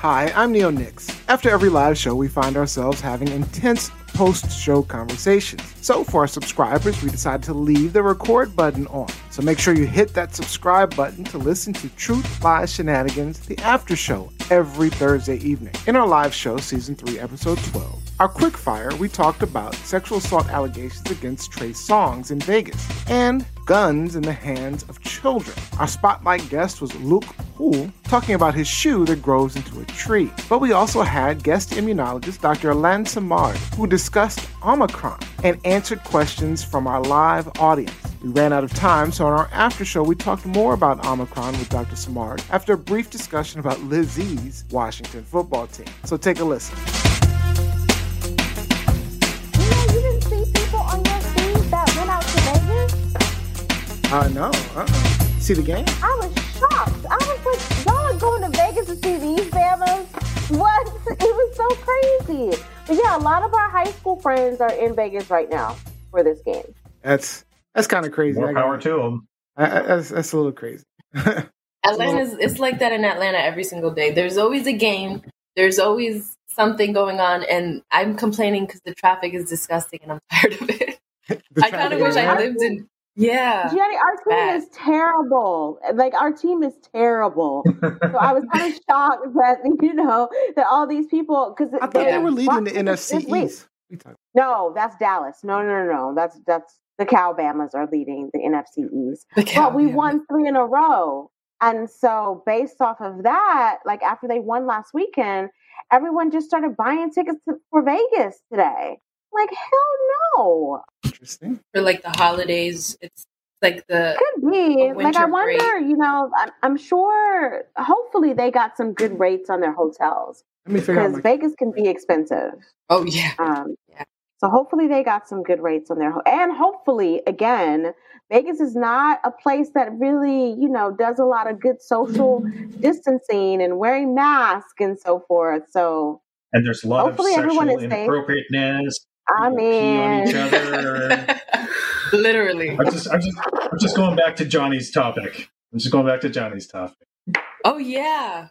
Hi, I'm Neo Nix. After every live show, we find ourselves having intense post show conversations. So, for our subscribers, we decided to leave the record button on. So, make sure you hit that subscribe button to listen to Truth Lies Shenanigans, the after show, every Thursday evening. In our live show, Season 3, Episode 12, our quickfire, we talked about sexual assault allegations against Trey Songz in Vegas and guns in the hands of children. Our spotlight guest was Luc Houle, talking about his shoe that grows into a tree. But we also had guest immunologist Dr. Alain Simard, who discussed Omicron and answered questions from our live audience. We ran out of time, so on our after show, we talked more about Omicron with Dr. Simard after a brief discussion about Lizzie's Washington football team. So take a listen. Uh, no. Uh-uh. See the game? I was shocked. I was like, y'all are going to Vegas to see these Bamas? What? It was so crazy. But yeah, a lot of our high school friends are in Vegas right now for this game. That's that's kind of crazy. More power to them. I, I, that's, that's a little crazy. Atlanta's it's like that in Atlanta every single day. There's always a game. There's always something going on, and I'm complaining because the traffic is disgusting, and I'm tired of it. I kind of wish I lived in yeah. Gianni, our team bad. is terrible. Like our team is terrible. so I was kind of shocked that you know that all these people because I thought they were leading the NFC East. No, that's Dallas. No, no, no, no. That's that's the Cowbamas are leading the NFC East. The but we won three in a row. And so based off of that, like after they won last weekend, everyone just started buying tickets to, for Vegas today. Like hell no. Interesting. For like the holidays, it's like the could be like I wonder. Break. You know, I'm, I'm, sure. Hopefully, they got some good rates on their hotels because my- Vegas can be expensive. Oh yeah. Um, yeah. So hopefully they got some good rates on their ho- and hopefully again Vegas is not a place that really you know does a lot of good social distancing and wearing masks and so forth. So and there's a lot hopefully of sexual inappropriateness. I mean, each other. Literally. I'm just, I'm just, I'm just going back to Johnny's topic. I'm just going back to Johnny's topic. Oh yeah,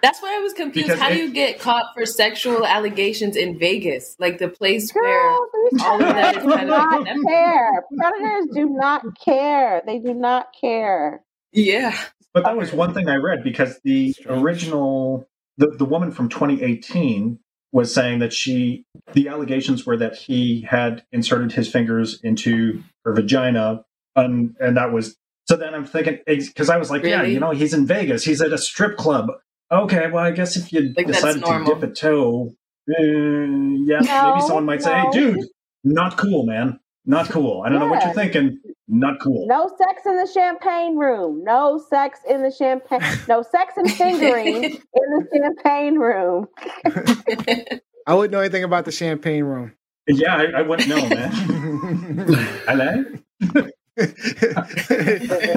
that's why I was confused. Because How it, do you get caught for sexual allegations in Vegas, like the place Girl, where all of that is kind of care. Predators do not care. They do not care. Yeah. But that was one thing I read because the original, the, the woman from 2018 was saying that she, the allegations were that he had inserted his fingers into her vagina, and and that was. So then I'm thinking because I was like, really? yeah, you know, he's in Vegas, he's at a strip club. Okay, well, I guess if you like decided to dip a toe, uh, yeah, no, maybe someone might no. say, hey, dude, not cool, man, not cool. I don't yeah. know what you're thinking. Not cool. No sex in the champagne room. No sex in the champagne. No sex and fingering in the champagne room. I wouldn't know anything about the champagne room. Yeah, I, I wouldn't know, man. Hello.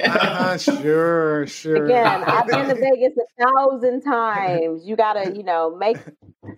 uh-huh, sure, sure. Again, I've been to Vegas a thousand times. You gotta, you know, make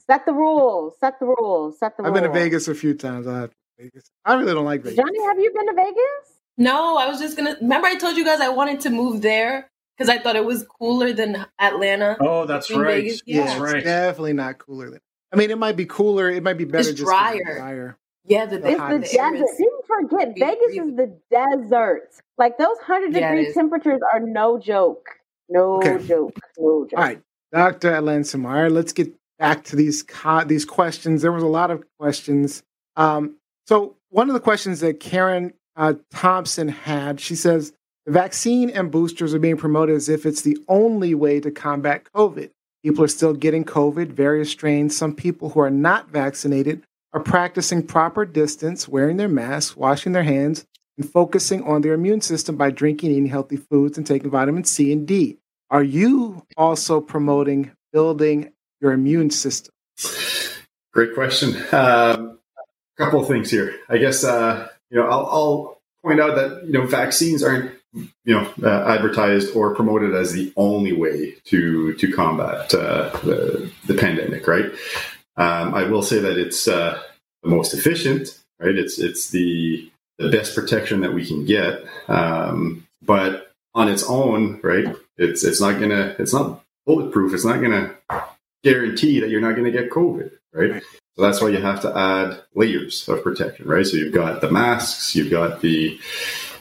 set the rules. Set the rules. Set the rules. I've rules. been to Vegas a few times. I Vegas. I really don't like Vegas. Johnny, have you been to Vegas? No, I was just gonna. Remember, I told you guys I wanted to move there because I thought it was cooler than Atlanta. Oh, that's right. Vegas. Yeah, that's right. definitely not cooler than. I mean, it might be cooler. It might be better. It's drier. drier. Yeah, the, the it's the desert. Didn't forget, Vegas is the desert. Like those hundred yeah, degree temperatures are no joke. No okay. joke. No joke. All right, Doctor Alain Simard. Let's get back to these co- these questions. There was a lot of questions. Um, so one of the questions that Karen uh, Thompson had. She says the vaccine and boosters are being promoted as if it's the only way to combat COVID. People are still getting COVID, various strains. Some people who are not vaccinated are practicing proper distance, wearing their masks, washing their hands, and focusing on their immune system by drinking, eating healthy foods, and taking vitamin C and D. Are you also promoting building your immune system? Great question. A couple of things here. I guess uh, you know, I'll, I'll point out that you know vaccines aren't you know uh, advertised or promoted as the only way to to combat uh, the, the pandemic, right? Um, I will say that it's uh, the most efficient, right? It's it's the the best protection that we can get, um, but on its own, right? It's it's not gonna it's not bulletproof. It's not gonna guarantee that you're not to get COVID, right? So that's why you have to add layers of protection, right? So you've got the masks, you've got the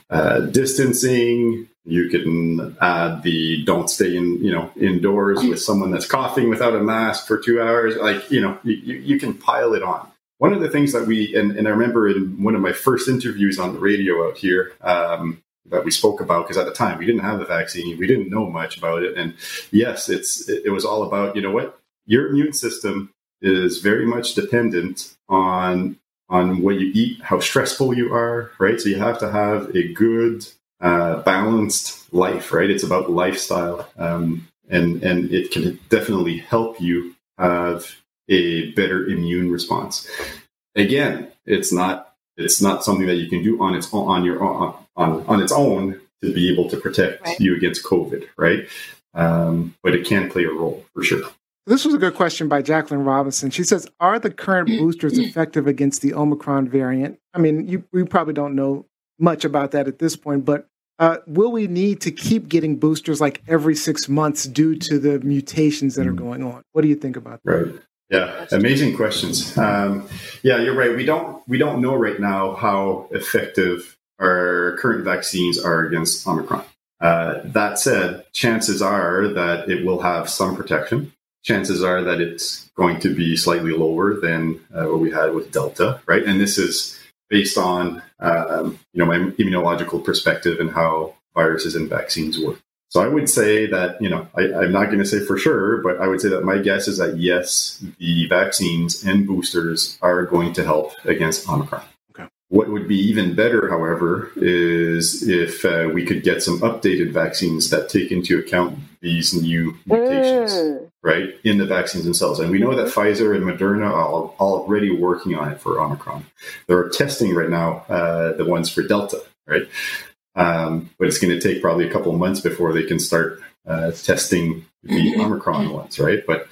uh, distancing. You can add the don't stay in, you know, indoors with someone that's coughing without a mask for two hours. Like, you know, you, you can pile it on. One of the things that we, and, and I remember in one of my first interviews on the radio out here, um, that we spoke about because at the time we didn't have the vaccine we didn't know much about it and yes it's it, it was all about you know what your immune system is very much dependent on on what you eat, how stressful you are, right? So you have to have a good, uh, balanced life, right? It's about lifestyle, um, and and it can definitely help you have a better immune response. Again, it's not it's not something that you can do on its own, on your on on, on its own to be able to protect right. you against COVID, right? Um, but it can play a role for sure. This was a good question by Jacqueline Robinson. She says, Are the current boosters effective against the Omicron variant? I mean, you, we probably don't know much about that at this point, but uh, will we need to keep getting boosters like every six months due to the mutations that are mm. going on? What do you think about that? Right. Yeah, amazing questions. Um, yeah, you're right. We don't we don't know right now how effective our current vaccines are against Omicron. Uh, that said, chances are that it will have some protection chances are that it's going to be slightly lower than uh, what we had with Delta, right? And this is based on um, you know my immunological perspective and how viruses and vaccines work. So I would say that you know I, I'm not going to say for sure, but I would say that my guess is that yes, the vaccines and boosters are going to help against Omicron. What would be even better, however, is if uh, we could get some updated vaccines that take into account these new mutations, mm. Right, in the vaccines themselves. And we know that Pfizer and Moderna are already working on it for Omicron. They're testing right now uh, the ones for Delta, right? Um, but it's going to take probably a couple of months before they can start uh, testing the Omicron ones, right? But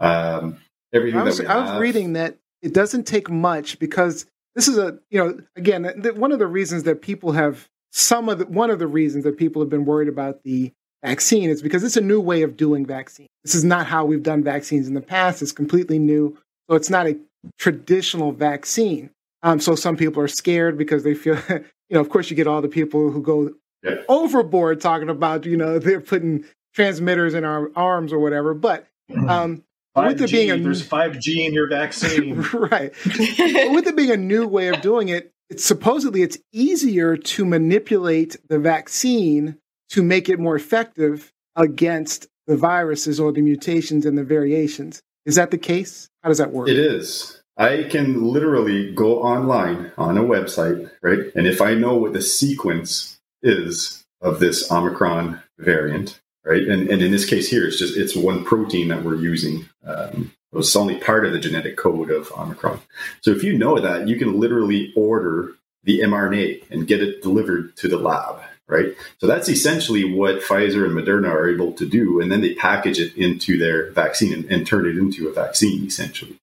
um, everything I was, I was reading that it doesn't take much because this is a you know again one of the reasons that people have some of the one of the reasons that people have been worried about the vaccine is because it's a new way of doing vaccine. This is not how we've done vaccines in the past. It's completely new, so it's not a traditional vaccine. Um, so some people are scared because they feel you know. Of course, you get all the people who go yeah. overboard talking about you know they're putting transmitters in our arms or whatever, but. Mm-hmm. Um, with it being a there's 5G in your vaccine. right. with it being a new way of doing it, it's supposedly it's easier to manipulate the vaccine to make it more effective against the viruses or the mutations and the variations. Is that the case? How does that work? It is. I can literally go online on a website, right? And if I know what the sequence is of this Omicron variant, right? And, and in this case here, it's just it's one protein that we're using. Um, it's only part of the genetic code of Omicron. So if you know that, you can literally order the mRNA and get it delivered to the lab, right? So that's essentially what Pfizer and Moderna are able to do, and then they package it into their vaccine and, and turn it into a vaccine, essentially.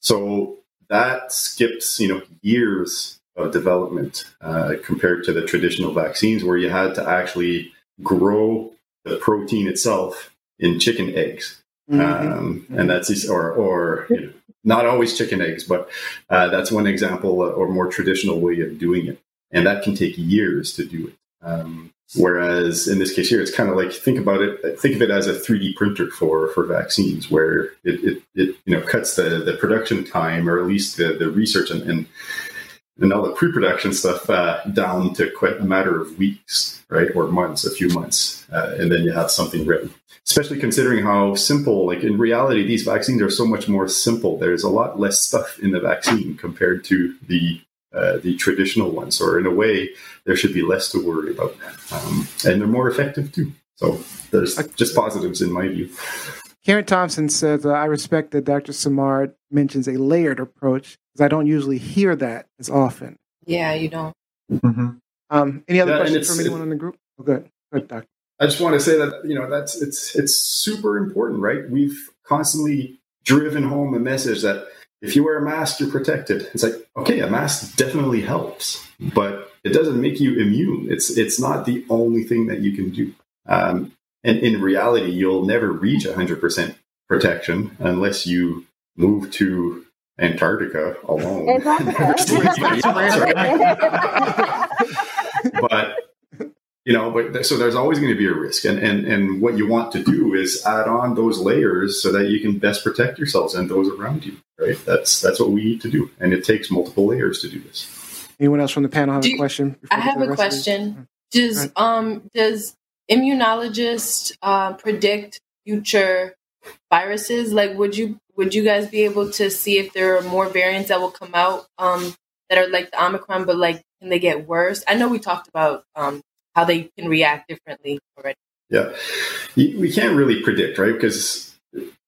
So that skips, you know, years of development uh, compared to the traditional vaccines, where you had to actually grow the protein itself in chicken eggs. Mm-hmm. Um, and that's or or you know, not always chicken eggs, but uh, that's one example or more traditional way of doing it, and that can take years to do it. Um, whereas in this case here, it's kind of like think about it. Think of it as a 3D printer for for vaccines, where it it, it you know cuts the the production time or at least the the research and, and and all the pre-production stuff uh, down to quite a matter of weeks, right, or months, a few months, uh, and then you have something ready. Especially considering how simple, like in reality, these vaccines are so much more simple. There's a lot less stuff in the vaccine compared to the uh, the traditional ones, or in a way, there should be less to worry about, um, and they're more effective too. So there's just positives in my view. Karen Thompson says, uh, I respect that Dr. Simard mentions a layered approach because I don't usually hear that as often. Yeah, you don't. Mm-hmm. Um, any other yeah, questions from anyone in the group? Oh, good. Good, Doctor. I just want to say that you know that's it's it's super important, right? We've constantly driven home a message that if you wear a mask, you're protected. It's like okay, a mask definitely helps, but it doesn't make you immune. It's it's not the only thing that you can do. Um, and in reality, you'll never reach 100% protection unless you move to Antarctica alone. Antarctica. but you know, but so there's always going to be a risk, and and and what you want to do is add on those layers so that you can best protect yourselves and those around you. Right? That's that's what we need to do, and it takes multiple layers to do this. Anyone else from the panel have do a question? I have a question. Does right. um does immunologist uh, predict future viruses? Like, would you would you guys be able to see if there are more variants that will come out um, that are like the Omicron, but like can they get worse? I know we talked about um, how they can react differently already. Yeah, we can't really predict, right? Because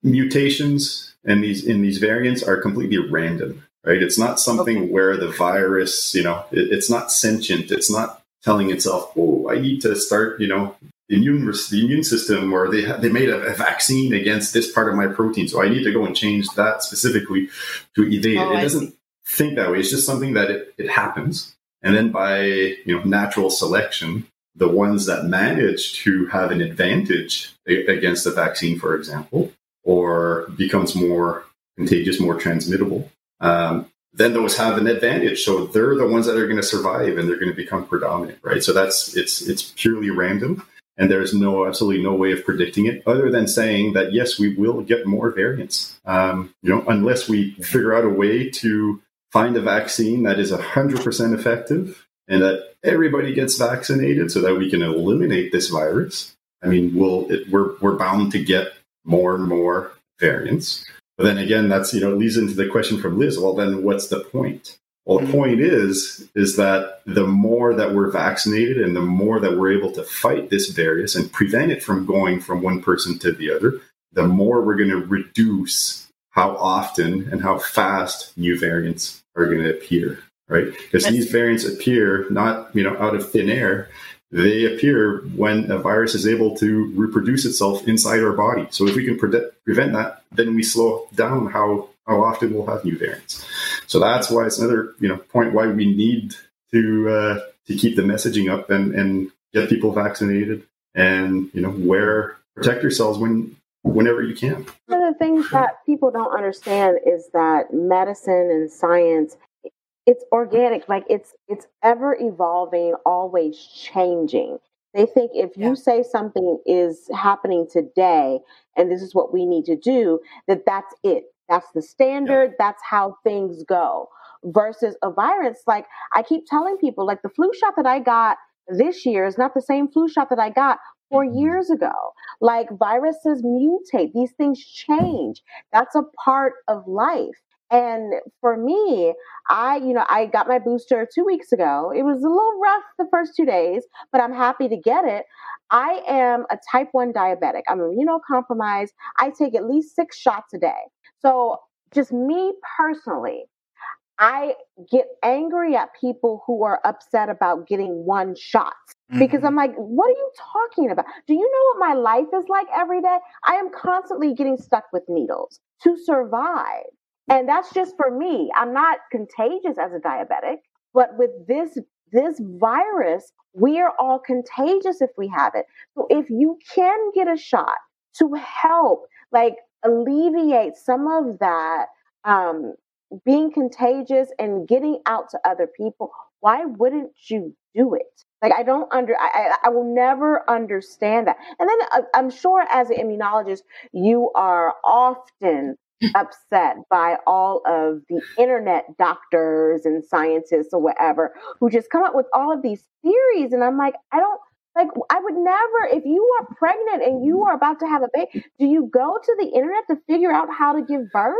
mutations and these in these variants are completely random, right? It's not something okay. where the virus, you know, it, it's not sentient. It's not telling itself, "Oh, I need to start," you know, the immune the immune system, or they they made a, a, vaccine against this part of my protein, so I need to go and change that specifically to evade oh, it. It doesn't think that way. It's just something that it, it happens, and then by you know natural selection, the ones that manage to have an advantage against the vaccine, for example, or becomes more contagious, more transmittable, um, then those have an advantage. So they're the ones that are going to survive and they're going to become predominant, right? So that's it's it's purely random, and there's no absolutely no way of predicting it other than saying that yes, we will get more variants. Um, you know, unless we figure out a way to find a vaccine that is hundred percent effective and that everybody gets vaccinated so that we can eliminate this virus. I mean, we'll it, we're we're bound to get more and more variants. But then again, that's you know leads into the question from Liz. Well, then what's the point? Well, the mm-hmm. point is is that the more that we're vaccinated and the more that we're able to fight this virus and prevent it from going from one person to the other, the more we're going to reduce how often and how fast new variants are going to appear right? Because these variants appear not, you know, out of thin air. They appear when a virus is able to reproduce itself inside our body. So if we can pre- prevent that, then we slow down how how often we'll have new variants. So that's why it's another, you know, point why we need to uh, to keep the messaging up and and get people vaccinated and you know wear protect yourselves when whenever you can. One of the things that people don't understand is that medicine and science it's organic like it's it's ever evolving always changing. They think if you yeah. say something is happening today and this is what we need to do that that's it. That's the standard. Yeah. that's how things go. Versus a virus like i keep telling people like the flu shot that i got this year is not the same flu shot that i got four mm-hmm. years ago. Like viruses mutate. These things change. That's a part of life and for me, I, you know, I got my booster two weeks ago. It was a little rough the first two days, but I'm happy to get it. I am a type 1 diabetic. I'm immunocompromised. I take at least six shots a day. So, just me personally, I get angry at people who are upset about getting one shot mm-hmm. because I'm like, what are you talking about? Do you know what my life is like every day? I am constantly getting stuck with needles to survive. And that's just for me. I'm not contagious as a diabetic, but with this this virus, we are all contagious if we have it. So if you can get a shot to help like alleviate some of that um, being contagious and getting out to other people, why wouldn't you do it? Like I don't under I, I will never understand that. And then uh, I'm sure as an immunologist, you are often upset by all of the internet doctors and scientists or whatever who just come up with all of these theories. And I'm like, I don't like I would never if you are pregnant and you are about to have a baby, do you go to the internet to figure out how to give birth?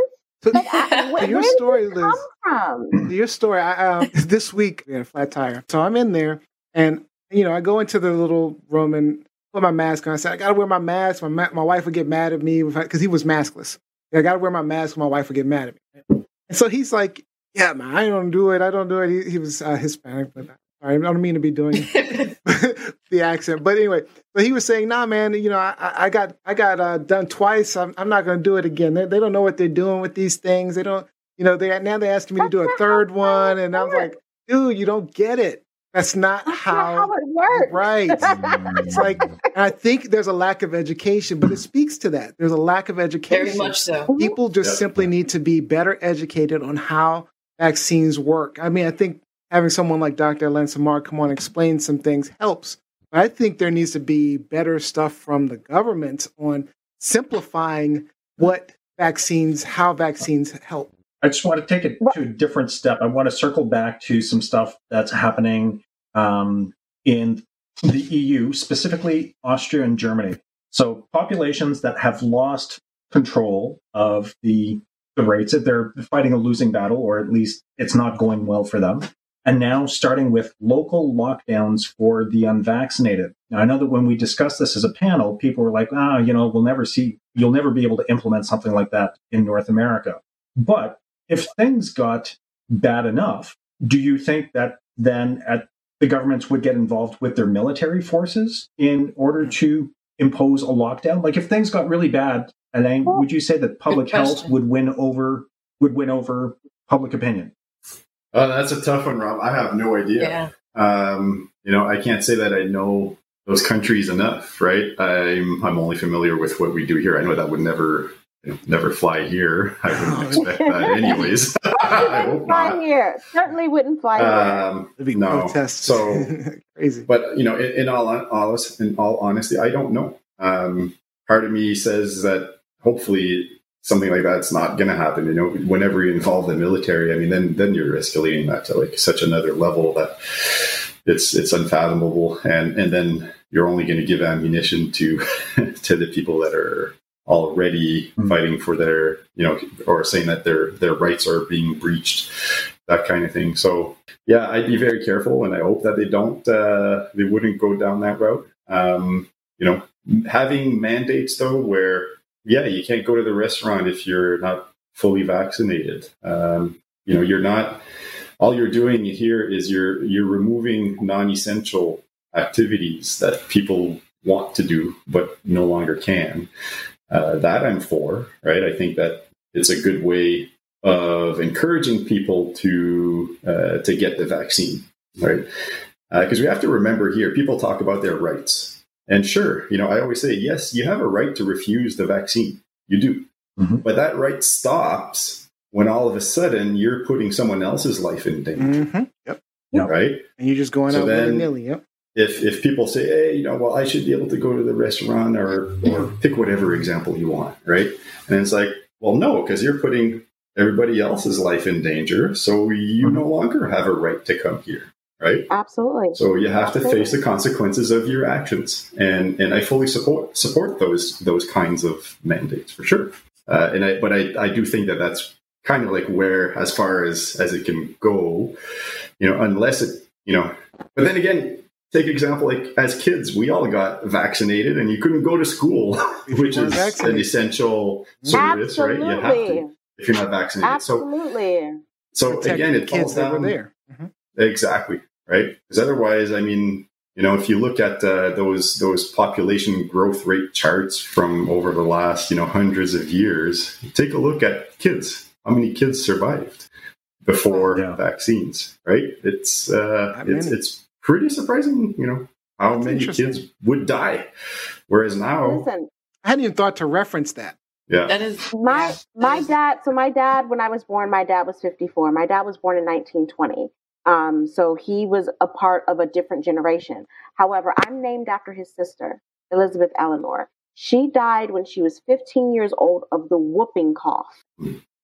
Like, I, where, your story, Liz, come from? Your story. I, um, this week we had a flat tire, so I'm in there, and you know I go into the little room and put my mask on. I said I got to wear my mask. My my wife would get mad at me because he was maskless. I got to wear my mask. Or My wife would get mad at me. And so he's like, "Yeah, man, I don't do it. I don't do it." He, he was uh, Hispanic, but I don't mean to be doing the accent. But anyway, but he was saying, "Nah, man, you know, I, I got I got uh, done twice. I'm, I'm not going to do it again. They, they don't know what they're doing with these things. They don't, you know. They now they're asking me to do a third one, and I was like, dude, you don't get it. That's not That's how, not how it works. Right. it's mm. like I think there's a lack of education, but it speaks to that. There's a lack of education. Very much so. People just Yep. simply need to be better educated on how vaccines work. I mean, I think having someone like Dr. Alain Simard come on and explain some things helps. But I think there needs to be better stuff from the government on simplifying what vaccines, how vaccines help. I just want to take it to a different step. I want to circle back to some stuff that's happening um, in the EU, specifically Austria and Germany. So populations that have lost control of the the rates, that they're fighting a losing battle, or at least it's not going well for them. And now starting with local lockdowns for the unvaccinated. Now I know that when we discussed this as a panel, people were like, ah, you know, we'll never see, you'll never be able to implement something like that in North America. But if things got bad enough, do you think that then at the governments would get involved with their military forces in order to impose a lockdown? Like if things got really bad, Alain, would you say that public health would win over would win over public opinion? Uh, that's a tough one, Rob. I have no idea. Yeah. Um, you know, I can't say that I know those countries enough, right? I'm I'm only familiar with what we do here. I know that would never you know, never fly here. I wouldn't expect that, anyways. I hope fly not. here. Certainly wouldn't fly here. Um, There'd be no. protests. So, crazy. but you know, in, in all all in all honesty, I don't know. Um, part of me says that hopefully something like that's not going to happen. You know, whenever you involve the military, I mean, then then you're escalating that to like such another level that it's it's unfathomable, and and then you're only going to give ammunition to to the people that are already Mhm. fighting for their you know or saying that their their rights are being breached that kind of thing. So yeah i'd be very careful and i hope that they don't uh they wouldn't go down that route. Um you know having mandates though where yeah you can't go to the restaurant if you're not fully vaccinated. Um you know you're not all you're doing here is you're you're removing non-essential activities that people want to do but no longer can uh, that i'm for right? I think that it's a good way of encouraging people to uh, to get the vaccine right? Because we have to remember here people talk about their rights. And sure you know i always say yes you have a right to refuse the vaccine. You do. Mhm. but that right stops when all of a sudden you're putting someone else's life in danger. Hmm Yep. right? And you're just going So out then- willy nilly. Yep. If if people say, hey, you know, well, I should be able to go to the restaurant or or pick whatever example you want, right? And it's like, well, no, because you're putting everybody else's life in danger, so you no longer have a right to come here, right? Absolutely. So you have to face the consequences of your actions, and and I fully support support those those kinds of mandates for sure. Uh, and I but I I do think that that's kind of like where as far as as it can go, you know, unless it you know. But then again, take example like as kids, we all got vaccinated, and you couldn't go to school, which weren't is an essential service, right? You have to if you're not vaccinated. So Absolutely. so Protect again, it kids falls down there. Mhm. Exactly right. Because otherwise, I mean, you know, if you look at uh, those those population growth rate charts from over the last you know hundreds of years, take a look at kids. How many kids survived before Yeah. vaccines? Right. It's uh, it's it's pretty surprising. You know how That's many kids would die, whereas now, Listen, I hadn't even thought to reference that. yeah, That is my my dad. So my dad, when I was born, my dad was 54. My dad was born in 1920. Um, so he was a part of a different generation. However, I'm named after his sister, Elizabeth Eleanor. She died when she was 15 years old of the whooping cough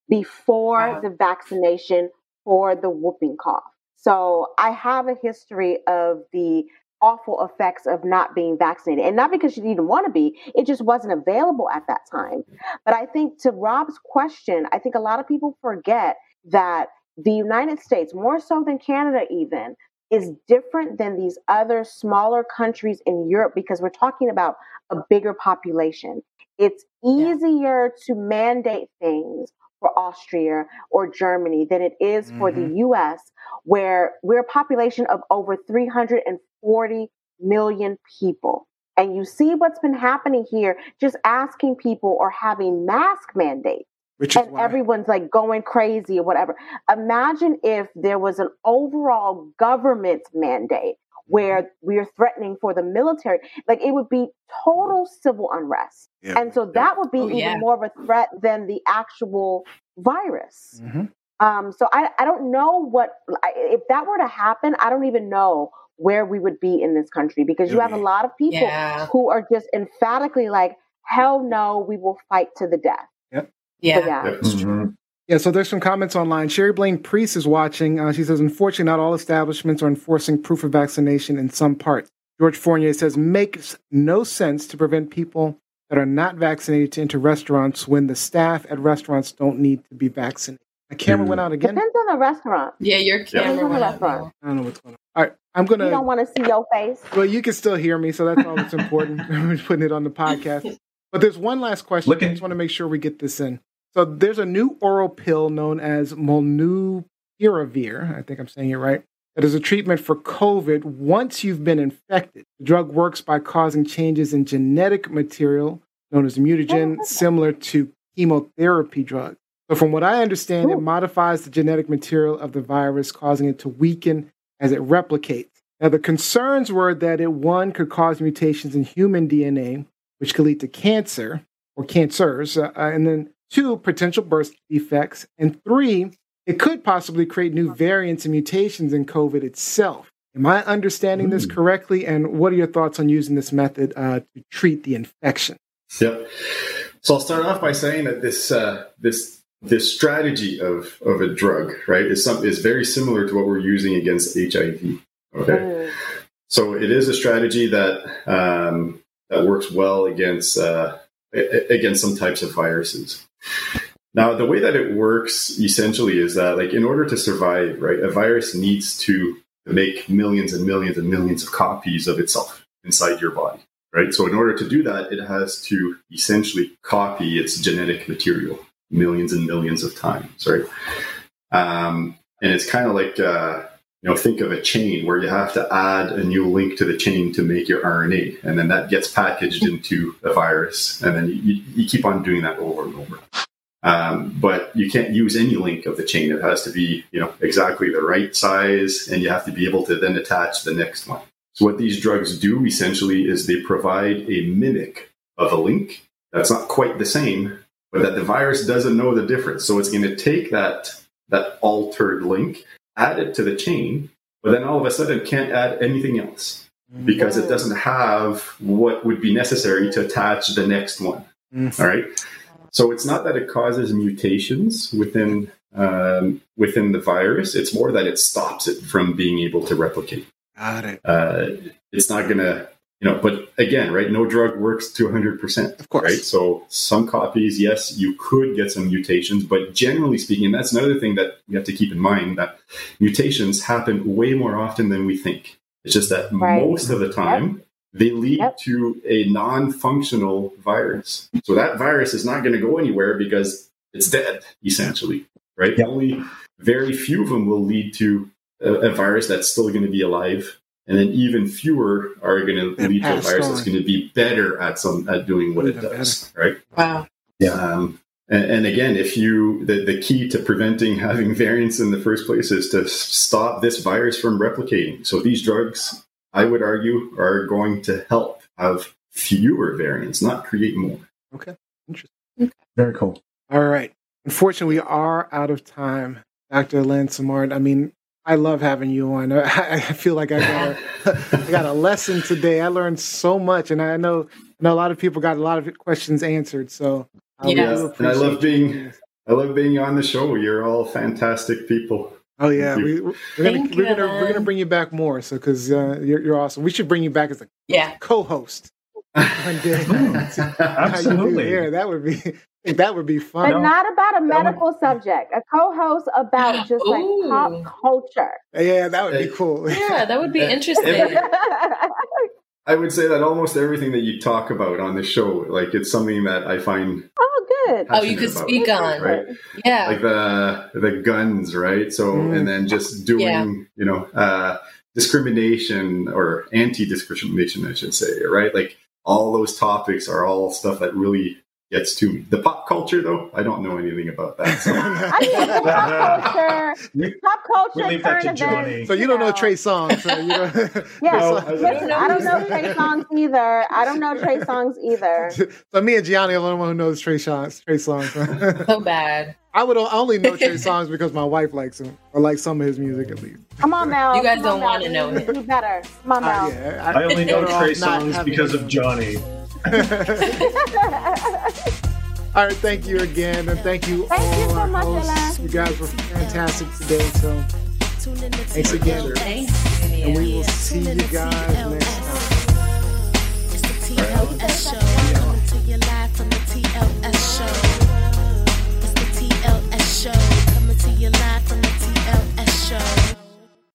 before Wow. the vaccination for the whooping cough. So I have a history of the awful effects of not being vaccinated. And not because she didn't want to be, it just wasn't available at that time. But I think to Rob's question, I think a lot of people forget that the United States, more so than Canada even, is different than these other smaller countries in Europe because we're talking about a bigger population. It's Yeah. easier to mandate things for Austria or Germany than it is for the mm-hmm. US, where we're a population of over 340 million people. And you see what's been happening here, just asking people or having mask mandates. Which and why. everyone's like going crazy or whatever. Imagine if there was an overall government mandate where we're threatening for the military. Like it would be total civil unrest. Yeah. And so that would be oh, even yeah. more of a threat than the actual virus. Mm-hmm. Um, so I, I don't know what, if that were to happen, I don't even know where we would be in this country because you have a lot of people yeah. who are just emphatically like, hell no, we will fight to the death. Yep. Yeah. So, yeah. Mm-hmm. Yeah, so there's some comments online. Sherry Blaine Priest is watching. Uh, she says, unfortunately, not all establishments are enforcing proof of vaccination in some parts. George Fournier says, makes no sense to prevent people that are not vaccinated to enter restaurants when the staff at restaurants don't need to be vaccinated. My camera mm. went out again. Depends on the restaurant. Yeah, your camera went out. I don't know what's going on. All right, I'm gonna. You don't want to see your face. Well, you can still hear me, so that's all that's important. I'm putting it on the podcast. But there's one last question. Looking. I just want to make sure we get this in. So there's a new oral pill known as molnupiravir. I think I'm saying it right. That is a treatment for COVID once you've been infected. The drug works by causing changes in genetic material known as mutagen, oh, similar to chemotherapy drugs. So, from what I understand, Ooh. it modifies the genetic material of the virus, causing it to weaken as it replicates. Now, the concerns were that it, one, could cause mutations in human DNA, which could lead to cancer or cancers, uh, and then two, potential birth defects, and three, it could possibly create new variants and mutations in COVID itself. Am I understanding this correctly? And what are your thoughts on using this method uh, to treat the infection? Yep. So I'll start off by saying that this uh, this this strategy of of a drug, right, is some is very similar to what we're using against HIV. Okay. Mm. So it is a strategy that um, that works well against uh, against some types of viruses. Now, the way that it works essentially is that, like, in order to survive, right, a virus needs to make millions and millions and millions of copies of itself inside your body, right? So, in order to do that, it has to essentially copy its genetic material millions and millions of times, right? Um, and it's kind of like, uh, you know, think of a chain where you have to add a new link to the chain to make your RNA, and then that gets packaged into a virus, and then you, you keep on doing that over and over. Um, but you can't use any link of the chain. It has to be, you know, exactly the right size, and you have to be able to then attach the next one. So what these drugs do essentially is they provide a mimic of a link that's not quite the same, but that the virus doesn't know the difference. So it's going to take that that altered link, add it to the chain, but then all of a sudden can't add anything else because it doesn't have what would be necessary to attach the next one. Mm-hmm. All right. So it's not that it causes mutations within um, within the virus. It's more that it stops it from being able to replicate. Got it. Uh, it's not going to, you know. But again, right? No drug works to 100. percent Of course. Right. So some copies, yes, you could get some mutations, but generally speaking, and that's another thing that we have to keep in mind that mutations happen way more often than we think. It's just that right. most of the time. Yep they lead yep. to a non-functional virus. So that virus is not going to go anywhere because it's dead, essentially, right? Yep. Only very few of them will lead to a, a virus that's still going to be alive, and then even fewer are going to lead to a virus on. that's going to be better at some at doing what it does, better. right? Wow. Yeah. Um, and, and, again, if you the, the key to preventing having variants in the first place is to stop this virus from replicating. So these drugs I would argue, are going to help have fewer variants, not create more. Okay, interesting. Very cool. All right. Unfortunately, we are out of time, Dr. Alain Simard. I mean, I love having you on. I, feel like I got a, I got a lesson today. I learned so much, and I know, I know a lot of people got a lot of questions answered. So I yeah, and I love being I love being on the show. You're all fantastic people. Oh yeah, we, are gonna we're gonna we're gonna bring you back more. So because uh, you're you're awesome. We should bring you back as a yeah co-host one day. Absolutely, yeah, that would be that would be fun. But not about a medical subject. A co-host about just like Ooh. pop culture. Yeah, that would be cool. Yeah, that would be interesting. I would say that almost everything that you talk about on the show, like it's something that I find Oh, good. Oh, you could about, speak on, right? Yeah, like the the guns, right? So, mm. and then just doing, yeah. you know, uh, discrimination or anti-discrimination, I should say, right? Like all those topics are all stuff that really gets to me. The pop culture, though, I don't know anything about that. So. I think the pop culture, we, pop culture, we current events. So you don't know, know Trey Songz. So you don't, yeah, no, listen, I don't know Trey Songz either. I don't know Trey Songz either. So me and Gianni are the only one who knows Trey Songz. Trey Songz. so bad. I would only know Trey Songz because my wife likes him, or like some of his music at least. Come on, Mel. You guys don't want to know him. You better. Come on, Mel. Uh, yeah, I, I, only know Trey Songz because of Johnny. all right, thank you again, and thank you thank all you so our much, hosts. Ella. You guys were fantastic today, so thanks again, and we will see you guys next time. TLS show coming to from the TLS show. It's the TLS show coming to from.